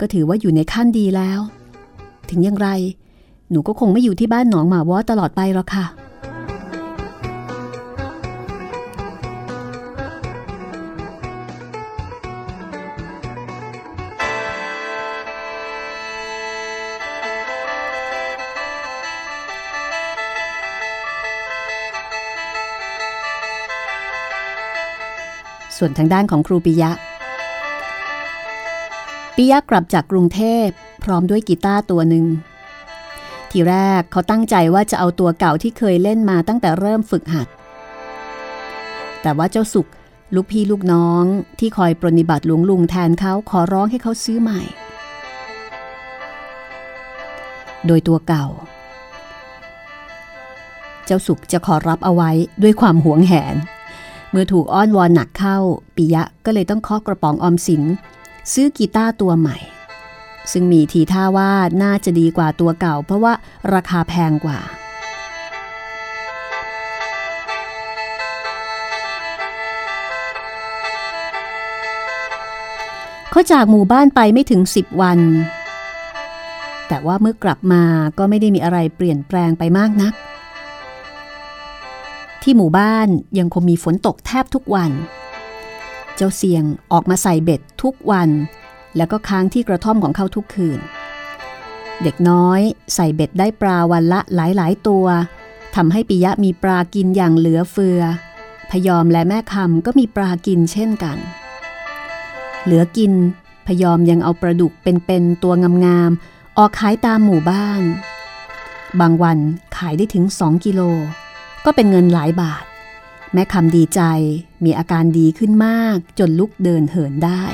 ก็ถือว่าอยู่ในขั้นดีแล้ว ถึงอย่างไร หนูก็คงไม่อยู่ที่บ้านหนองหมาวอตลอดไปหรอกค่ะ ส่วนทางด้านของครูปิยะปิยะกลับจากกรุงเทพพร้อมด้วยกีตาร์ตัวหนึ่งทีแรกเขาตั้งใจว่าจะเอาตัวเก่าที่เคยเล่นมาตั้งแต่เริ่มฝึกหัด แต่ว่าเจ้าสุขลูกพี่ลูกน้องที่คอยปรนิบัติหลวงลุงแทนเขาขอร้องให้เขาซื้อใหม่ โดยตัวเก่า เจ้าสุขจะขอรับเอาไว้ด้วยความหวงแหน เมื่อถูกอ้อนวอนหนักเข้าปิยะก็เลยต้องเคาะกระป๋องออมสิน ซื้อกีตาร์ตัวใหม่ ซึ่งมีทีท่าว่าน่าจะดีกว่าตัวเก่า เพราะว่าราคาแพงกว่า เขาจากหมู่บ้านไปไม่ถึงสิบวัน แต่ว่าเมื่อกลับมาก็ไม่ได้มีอะไรเปลี่ยนแปลงไปมากนัก ที่หมู่บ้านยังคงมีฝนตกแทบทุกวัน เจ้าเสียงออกมาใส่เบ็ดทุกวัน แล้วก็ค้างที่กระท่อมของเขาทุกคืน เด็กน้อยใส่เบ็ดได้ปลาวันละหลายๆตัวทำให้ปิยะมีปลากินอย่างเหลือเฟือ พยอมและแม่คำก็มีปลากินเช่นกัน เหลือกิน พยอมยังเอาปลาดุกเป็นๆตัวงามๆออกขายตามหมู่บ้าน บางวันขายได้ถึงสองกิโล ก็เป็นเงินหลายบาท แม่คำดีใจมีอาการดีขึ้นมากจนลุกเดินเหินได้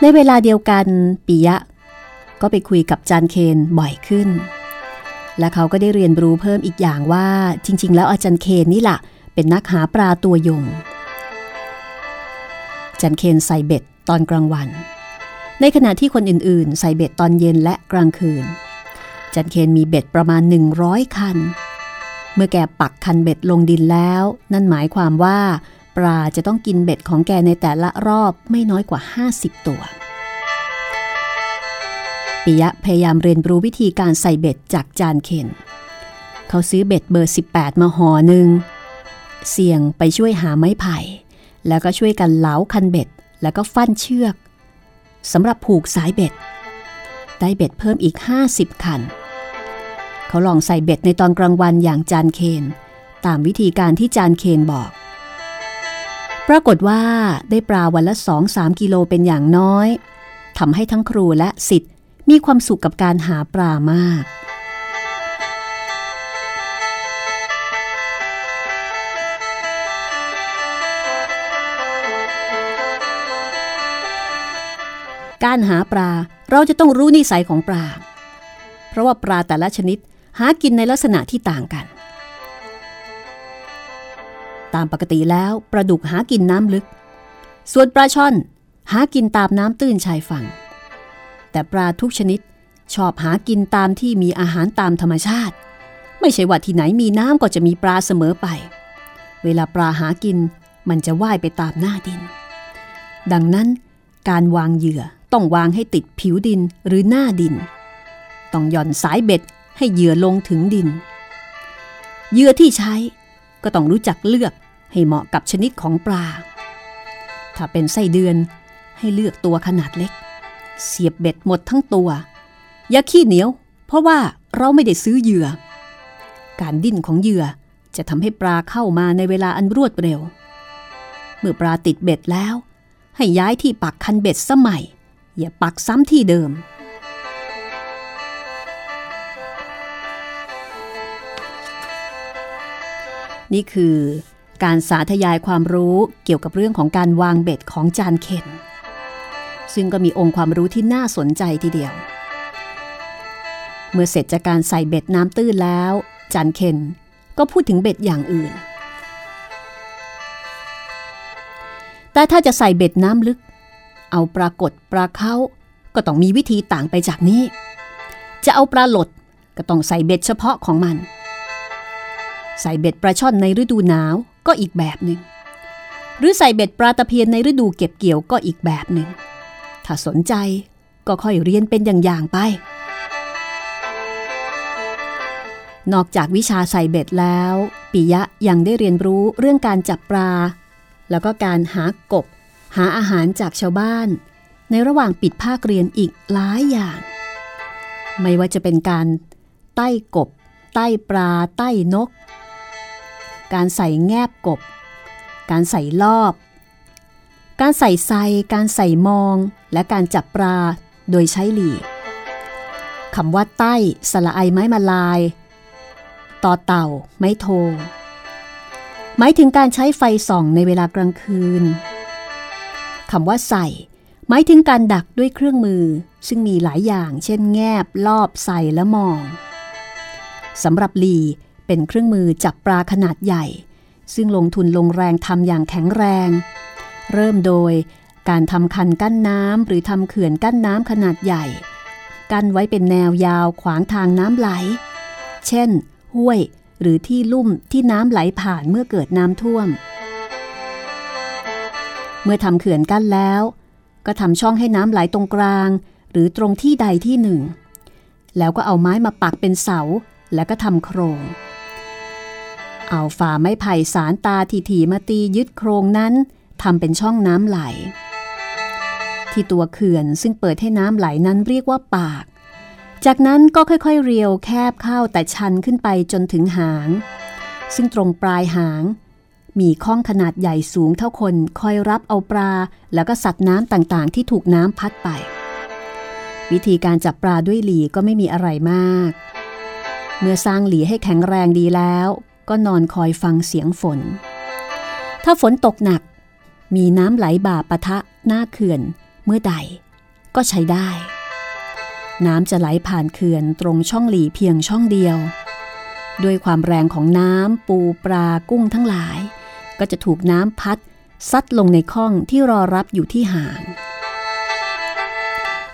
ในเวลาเดียวกันปิยะ ก็ไปคุยกับจานเคนบ่อยขึ้น และเขาก็ได้เรียนรู้เพิ่มอีกอย่างว่าจริง ๆ แล้วอาจารย์เคนนี่แหละเป็นนักหาปลาตัวยงจันเคนใส่เบ็ดตอนกลางวัน ในขณะที่คนอื่นๆ ใส่เบ็ดตอนเย็นและกลางคืน จันเคนมีเบ็ดประมาณ 100 คัน เมื่อแกปักคันเบ็ดลงดินแล้ว นั่นหมายความว่า ปลาจะต้องกินเบ็ดของแกในแต่ละรอบไม่น้อยกว่า 50 ตัวปิยะพยายามเรียนรู้วิธีการใส่เบ็ดจากจานเคนเขาซื้อเบ็ดเบอร์ 18 มาห่อหนึ่งเสี่ยงไปช่วยหาไม้ไผ่ แล้วก็ช่วยกันเหลาคันเบ็ด แล้วก็ฟันเชือก สำหรับผูกสายเบ็ด ได้เบ็ดเพิ่มอีก 50 คัน เขาลองใส่เบ็ดในตอนกลางวันอย่างจานเคน ตามวิธีการที่จานเคนบอก ปรากฏว่าได้ปลาวันละ 2-3 กิโลเป็นอย่างน้อยทำให้ทั้งครูและสิทธิ์มีความสุขกับการหาปลามาก การหาปลาเราจะต้องรู้นิสัยของปลา เพราะว่าปลาแต่ละชนิดหากินในลักษณะที่ต่างกัน ตามปกติแล้วปลาดุกหากินน้ำลึก ส่วนปลาช่อนหากินตามน้ำตื้นชายฝั่ง แต่ปลาทุกชนิดชอบหากินตามที่มีอาหารตามธรรมชาติ ไม่ใช่ว่าที่ไหนมีน้ำก็จะมีปลาเสมอไป เวลาปลาหากินมันจะว่ายไปตามหน้าดิน ดังนั้นการวางเหยื่อ ต้องวางให้ติดผิวดินหรือหน้าดิน ต้องหย่อนสายเบ็ดให้เหยื่อลงถึงดิน เหยื่อที่ใช้ก็ต้องรู้จักเลือกให้เหมาะกับชนิดของปลา ถ้าเป็นไส้เดือนให้เลือกตัวขนาดเล็ก เสียบเบ็ดหมดทั้งตัว อย่าขี้เหนียว เพราะว่าเราไม่ได้ซื้อเหยื่อ การดิ้นของเหยื่อจะทำให้ปลาเข้ามาในเวลาอันรวดเร็ว เมื่อปลาติดเบ็ดแล้ว ให้ย้ายที่ปักคันเบ็ดสมัย อย่าปักซ้ำที่เดิม นี่คือการสาธยายความรู้เกี่ยวกับเรื่องของการวางเบ็ดของจานเคนซึ่งก็มีองค์ความรู้ที่น่าสนใจทีเดียว เมื่อเสร็จจากการใส่เบ็ดน้ำตื้นแล้ว จานเคนก็พูดถึงเบ็ดอย่างอื่น แต่ถ้าจะใส่เบ็ดน้ำลึก เอาปรากฏปลาเข้า ก็ต้องมีวิธีต่างไปจากนี้ จะเอาปลาหลดก็ต้องใส่เบ็ดเฉพาะของมัน ใส่เบ็ดปลาช่อนในฤดูหนาวก็อีกแบบหนึ่ง หรือใส่เบ็ดปลาตะเพียนในฤดูเก็บเกี่ยวก็อีกแบบหนึ่ง ถ้าสนใจก็ค่อยเรียนเป็นอย่างๆไป นอกจากวิชาใส่เบ็ดแล้วปิยะยังได้เรียนรู้เรื่องการจับปลา แล้วก็การหากบ หาอาหารจากชาวบ้าน ในระหว่างปิดภาคเรียนอีกหลายอย่าง ไม่ว่าจะเป็นการใต้กบ ใต้ปลา ใต้นก การใส่แงบกบ การใส่ลอบ การใส่ไซการใส่มอง และการจับปลาโดยใช้หลีคำว่าใต้สละไอไม้มาลาย ต่อเต่า ไม้โท หมายถึงการใช้ไฟส่องในเวลากลางคืน คำว่าใส่หมายถึงการดักด้วยเครื่องมือ ซึ่งมีหลายอย่าง เช่น แงบ ลอบ ใส่และมองสำหรับลีเป็นเครื่องมือจับปลาขนาดใหญ่ ซึ่งลงทุนลงแรงทำอย่างแข็งแรง เริ่มโดยการทำคันกั้นน้ำหรือทำเขื่อนกั้นน้ำขนาดใหญ่ กั้นไว้เป็นแนวยาวขวางทางน้ำไหล เช่น ห้วยหรือที่ลุ่มที่น้ำไหลผ่านเมื่อเกิดน้ำท่วม เมื่อทำเขื่อนกั้นแล้ว ก็ทำช่องให้น้ำไหลตรงกลาง หรือตรงที่ใดที่หนึ่ง แล้วก็เอาไม้มาปักเป็นเสาแล้วก็ทำโครง เอาฝ่าไม้ไผ่สารตาถี่ๆมาตียึดโครงนั้นทำเป็นช่องน้ำไหล ที่ตัวเขื่อนซึ่งเปิดให้น้ำไหลนั้นเรียกว่าปาก จากนั้นก็ค่อยๆ เรียวแคบเข้าแต่ชันขึ้นไปจนถึงหาง ซึ่งตรงปลายหาง มีข้องขนาดใหญ่สูงเท่าคนคอยรับเอาปลา แล้วก็สัตว์น้ำต่างๆ ที่ถูกน้ำพัดไป วิธีการจับปลาด้วยหลีก็ไม่มีอะไรมาก เมื่อสร้างหลีให้แข็งแรงดีแล้ว ก็นอนคอยฟังเสียงฝน ถ้าฝนตกหนัก มีน้ำไหลบ่าปะทะหน้าเขื่อน เมื่อใด ก็ใช้ได้ น้ำจะไหลผ่านเขื่อนตรงช่องหลีเพียงช่องเดียวด้วยความแรงของน้ำปูปลากุ้งทั้งหลาย ก็จะถูกน้ำพัดซัดลงในข้องที่รอรับอยู่ที่หาง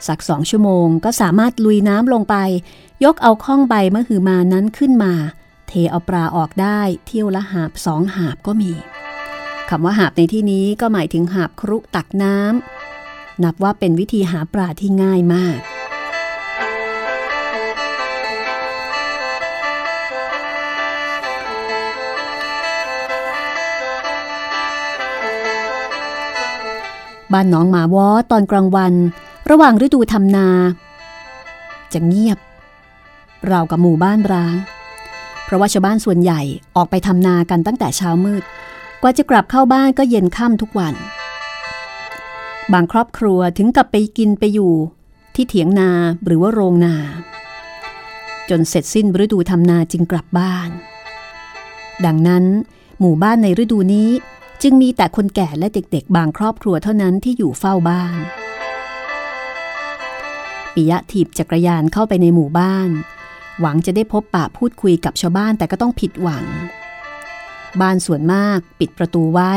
สักสองชั่วโมงก็สามารถลุยน้ำลงไป ยกเอาข้องใบมะหือมานั้นขึ้นมา เทเอาปลาออกได้เที่ยวละหาบสองหาบก็มีคำว่าหาบในที่นี้ก็หมายถึงหาบครุตักน้ำนับว่าเป็นวิธีหาปลาที่ง่ายมาก บ้านหนองหมาวอตอนกลางวัน ระหว่างฤดูทำนา จะเงียบเรากับหมู่บ้านร้าง เพราะว่าชาวบ้านส่วนใหญ่ออกไปทำนากันตั้งแต่เช้ามืด กว่าจะกลับเข้าบ้านก็เย็นค่ำทุกวัน บางครอบครัวถึงกับไปกินไปอยู่ ที่เถียงนาหรือว่าโรงนา จนเสร็จสิ้นฤดูทำนาจึงกลับบ้าน ดังนั้นหมู่บ้านในฤดูนี้ จึงมีแต่คนแก่และเด็กๆ บางครอบครัวเท่านั้นที่อยู่เฝ้าบ้านปิยะถีบจักรยานเข้าไปในหมู่บ้าน หวังจะได้พบปะพูดคุยกับชาวบ้านแต่ก็ต้องผิดหวัง บ้านส่วนมากปิดประตูไว้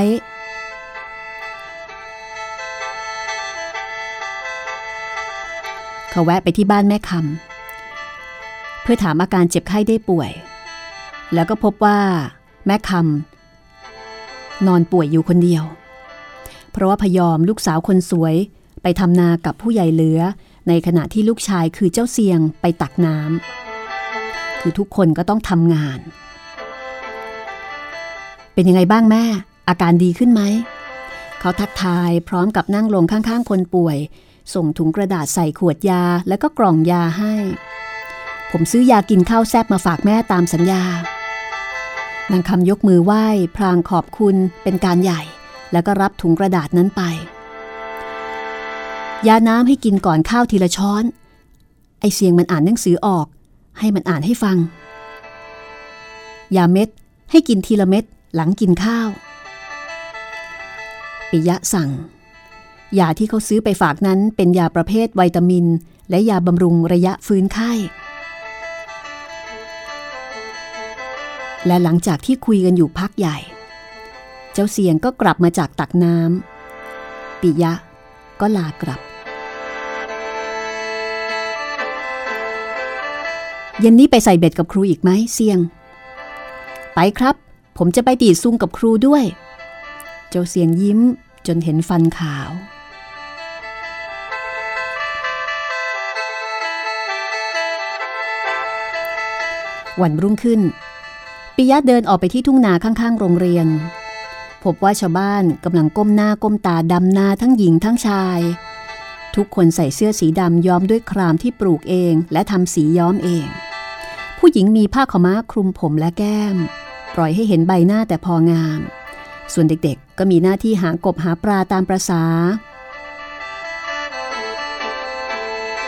เขาแวะไปที่บ้านแม่คำเพื่อถามอาการเจ็บไข้ได้ป่วย แล้วก็พบว่า แม่คำ นอนป่วยอยู่คนเดียว เพราะว่าพยอมลูกสาวคนสวยไปทำนากับผู้ใหญ่เหลือ ในขณะที่ลูกชายคือเจ้าเสียงไปตักน้ำคือทุกคนก็ต้องทำงาน เป็นยังไงบ้างแม่ อาการดีขึ้นไหม เขาทักทายพร้อมกับนั่งลงข้างๆ คนป่วย ส่งถุงกระดาษใส่ขวดยาแล้วก็กล่องยาให้ ผมซื้อยากินข้าวแซบมาฝากแม่ตามสัญญา นางคำยกมือไหว้พรางขอบคุณเป็นการใหญ่ แล้วก็รับถุงกระดาษนั้นไป ยาน้ำให้กินก่อนข้าวทีละช้อน ไอเสียงมันอ่านหนังสือออก ให้มันอ่านให้ฟัง ยาเม็ดให้กินทีละเม็ดหลังกินข้าว ปิยะสั่ง ยาที่เขาซื้อไปฝากนั้นเป็นยาประเภทวิตามิน และยาบำรุงระยะฟื้นไข้ และหลังจากที่คุยกันอยู่พักใหญ่ เจ้าเสียงก็กลับมาจากตักน้ำปิยะก็ลากลับ เย็นนี้ไปใส่เบ็ดกับครูอีกไหมเสียง ไปครับ ผมจะไปตีซุ้งกับครูด้วย เจ้าเสียงยิ้มจนเห็นฟันขาววันรุ่งขึ้น ปิยะเดินออกไปที่ทุ่งนาข้างๆ โรงเรียน พบว่าชาวบ้านกำลังก้มหน้าก้มตาดำนาทั้งหญิงทั้งชาย ทุกคนใส่เสื้อสีดำย้อมด้วยครามที่ปลูกเองและทำสีย้อมเอง ผู้หญิงมีผ้าขม้าคลุมผมและแก้ม ปล่อยให้เห็นใบหน้าแต่พองาม ส่วนเด็กๆ ก็มีหน้าที่หากบหาปลาตามประษา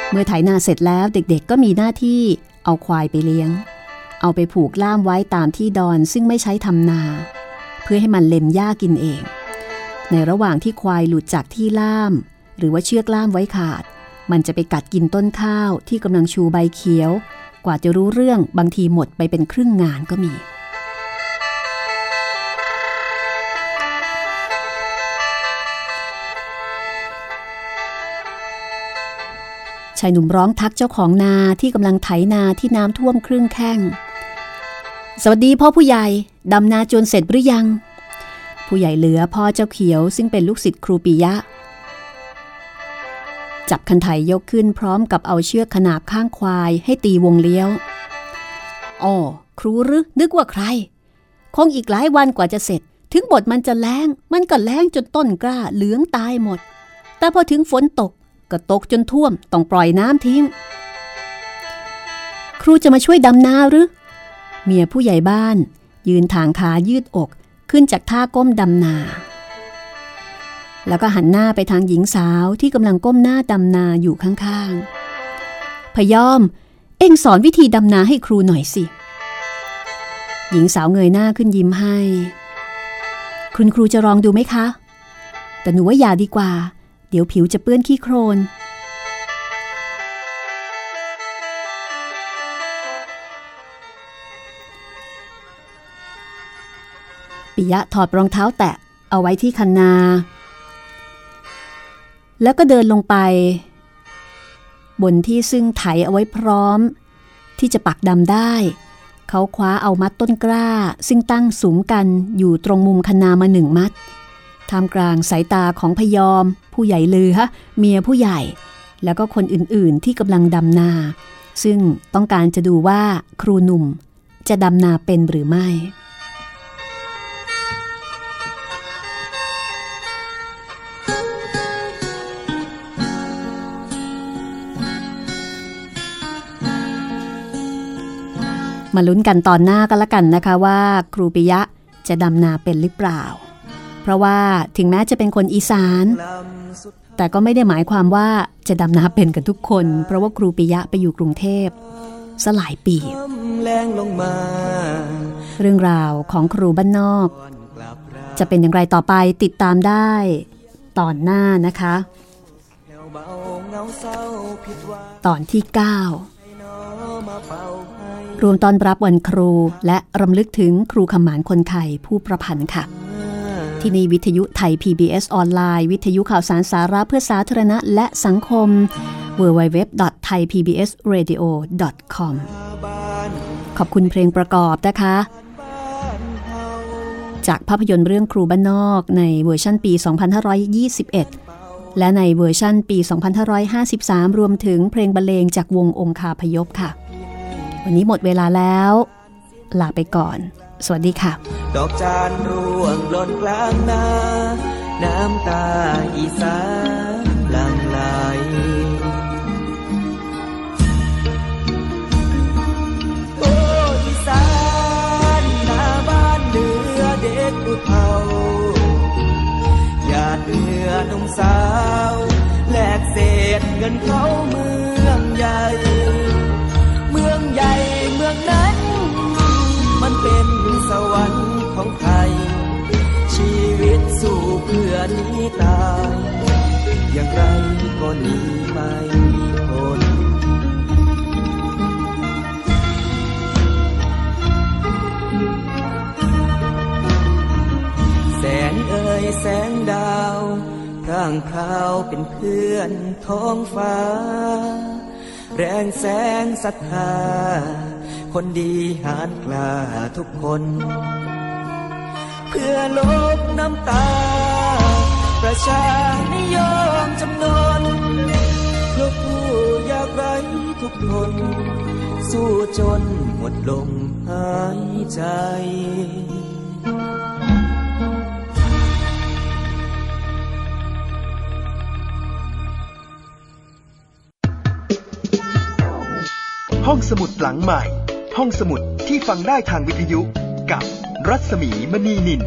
เมื่อไถนาเสร็จแล้วเด็กๆ ก็มีหน้าที่เอาควายไปเลี้ยง เอาไปผูกล่ามไว้ตามที่ดอนซึ่งไม่ใช้ทำนา เพื่อให้มันเล็มหญ้ากินเอง ในระหว่างที่ควายหลุดจากที่ล่าม หรือว่าเชือกล่ามไว้ขาด มันจะไปกัดกินต้นข้าวที่กำลังชูใบเขียว กว่าจะรู้เรื่องบางทีหมดไปเป็นครึ่งงานก็มีชายหนุ่มร้องทักเจ้าของนาที่กำลังไถนาที่น้ำท่วมครึ่งแข้ง สวัสดีพ่อผู้ใหญ่ ดำนาจนเสร็จหรือยัง ผู้ใหญ่เหลือพ่อเจ้าเขียวซึ่งเป็นลูกศิษย์ครูปิยะ จับคันไถยกขึ้นพร้อมกับเอาเชือกขนาบข้างควายให้ตีวงเลี้ยวอ๋อครูหรือนึกว่าใคร คงอีกหลายวันกว่าจะเสร็จ ถึงบทมันจะแล้ง มันก็แล้งจนต้นกล้าเหลืองตายหมด แต่พอถึงฝนตกก็ตกจนท่วมต้องปล่อยน้ำทิ้ง ครูจะมาช่วยดำนาหรือ เมียผู้ใหญ่บ้าน ยืนถางขายืดอกขึ้นจากท่าก้มดำนา แล้วก็หันหน้าไปทางหญิงสาวที่กำลังก้มหน้าดำนาอยู่ข้างๆ พยอม เอ็งสอนวิธีดำนาให้ครูหน่อยสิ หญิงสาวเงยหน้าขึ้นยิ้มให้ คุณครูจะลองดูไหมคะ แต่หนูว่าอย่าดีกว่า เดี๋ยวผิวจะเปื้อนขี้โครน ปิยะถอดรองเท้าแตะเอาไว้ที่คันนา แล้วก็เดินลงไป บนที่ซึ่งไถเอาไว้พร้อม ที่จะปักดำได้ เขาคว้าเอามัดต้นกล้า ซึ่งตั้งสูงกันอยู่ตรงมุมคันนามาหนึ่งมัดท่ามกลางสายตาของพยอม ผู้ใหญ่ลือฮะเมียผู้ใหญ่ แล้วก็คนอื่นๆที่กำลังดำนา ซึ่งต้องการจะดูว่าครูหนุ่มจะดำนาเป็นหรือไม่ มาลุ้นกันตอนหน้ากันละกันนะคะว่า ครูปิยะจะดำนาเป็นหรือเปล่า เพราะว่าถึงแม้จะเป็นคนอีสาน แต่ก็ไม่ได้หมายความว่าจะดำนาเป็นกันทุกคน เพราะว่าครูปิยะไปอยู่กรุงเทพสลายปี เรื่องราวของครูบ้านนอก จะเป็นอย่างไรต่อไปติดตามได้ตอนหน้านะคะเบาเงาเก้าผิดหวังตอนที่ 9 รวมตอนรับวันครู และรำลึกถึงครูขมานคนไทยผู้ประพันธ์ค่ะ ที่นี่วิทยุไทย PBS ออนไลน์ วิทยุข่าวสารสาระเพื่อสาธารณะและสังคม www.thaipbsradio.com บ้านขอบคุณเพลงประกอบนะคะบ้านเฮาจากภาพยนตร์เรื่องครูบ้านนอกในเวอร์ชันปี 2521และในเวอร์ชันปี 2553 รวมถึงเพลงบรรเลงจากวงองคาพยพค่ะ วันนี้หมดเวลาแล้ว ลาไปก่อน สวัสดีค่ะ ดอกจานร่วงหล่นกลางนา น้ำตาอีสานหลังไหลโอ้อีสานนาบ้านเดือเด็กผู้เฒ่าหยาดเดือนุ่มสาว แลกเศษเงินเขาเมืองใหญ่ สู้เพื่อนี้ตาย อย่างไรก็หนีไม่พ้นแสงเอ่ยแสงดาวร่างคราวเป็นเพื่อนท้องฟ้า แรงแสงศรัทธาคนดีหานกล้าทุกคน พื่อลบน้ำตา ประชานิยมจำนนเพื่อผู้ยากไร้ทุกคน สู้จนหมดลมหายใจห้องสมุดหลังใหม่ ห้องสมุดที่ฟังได้ทางวิทยุกับ รัศมีมณีนิน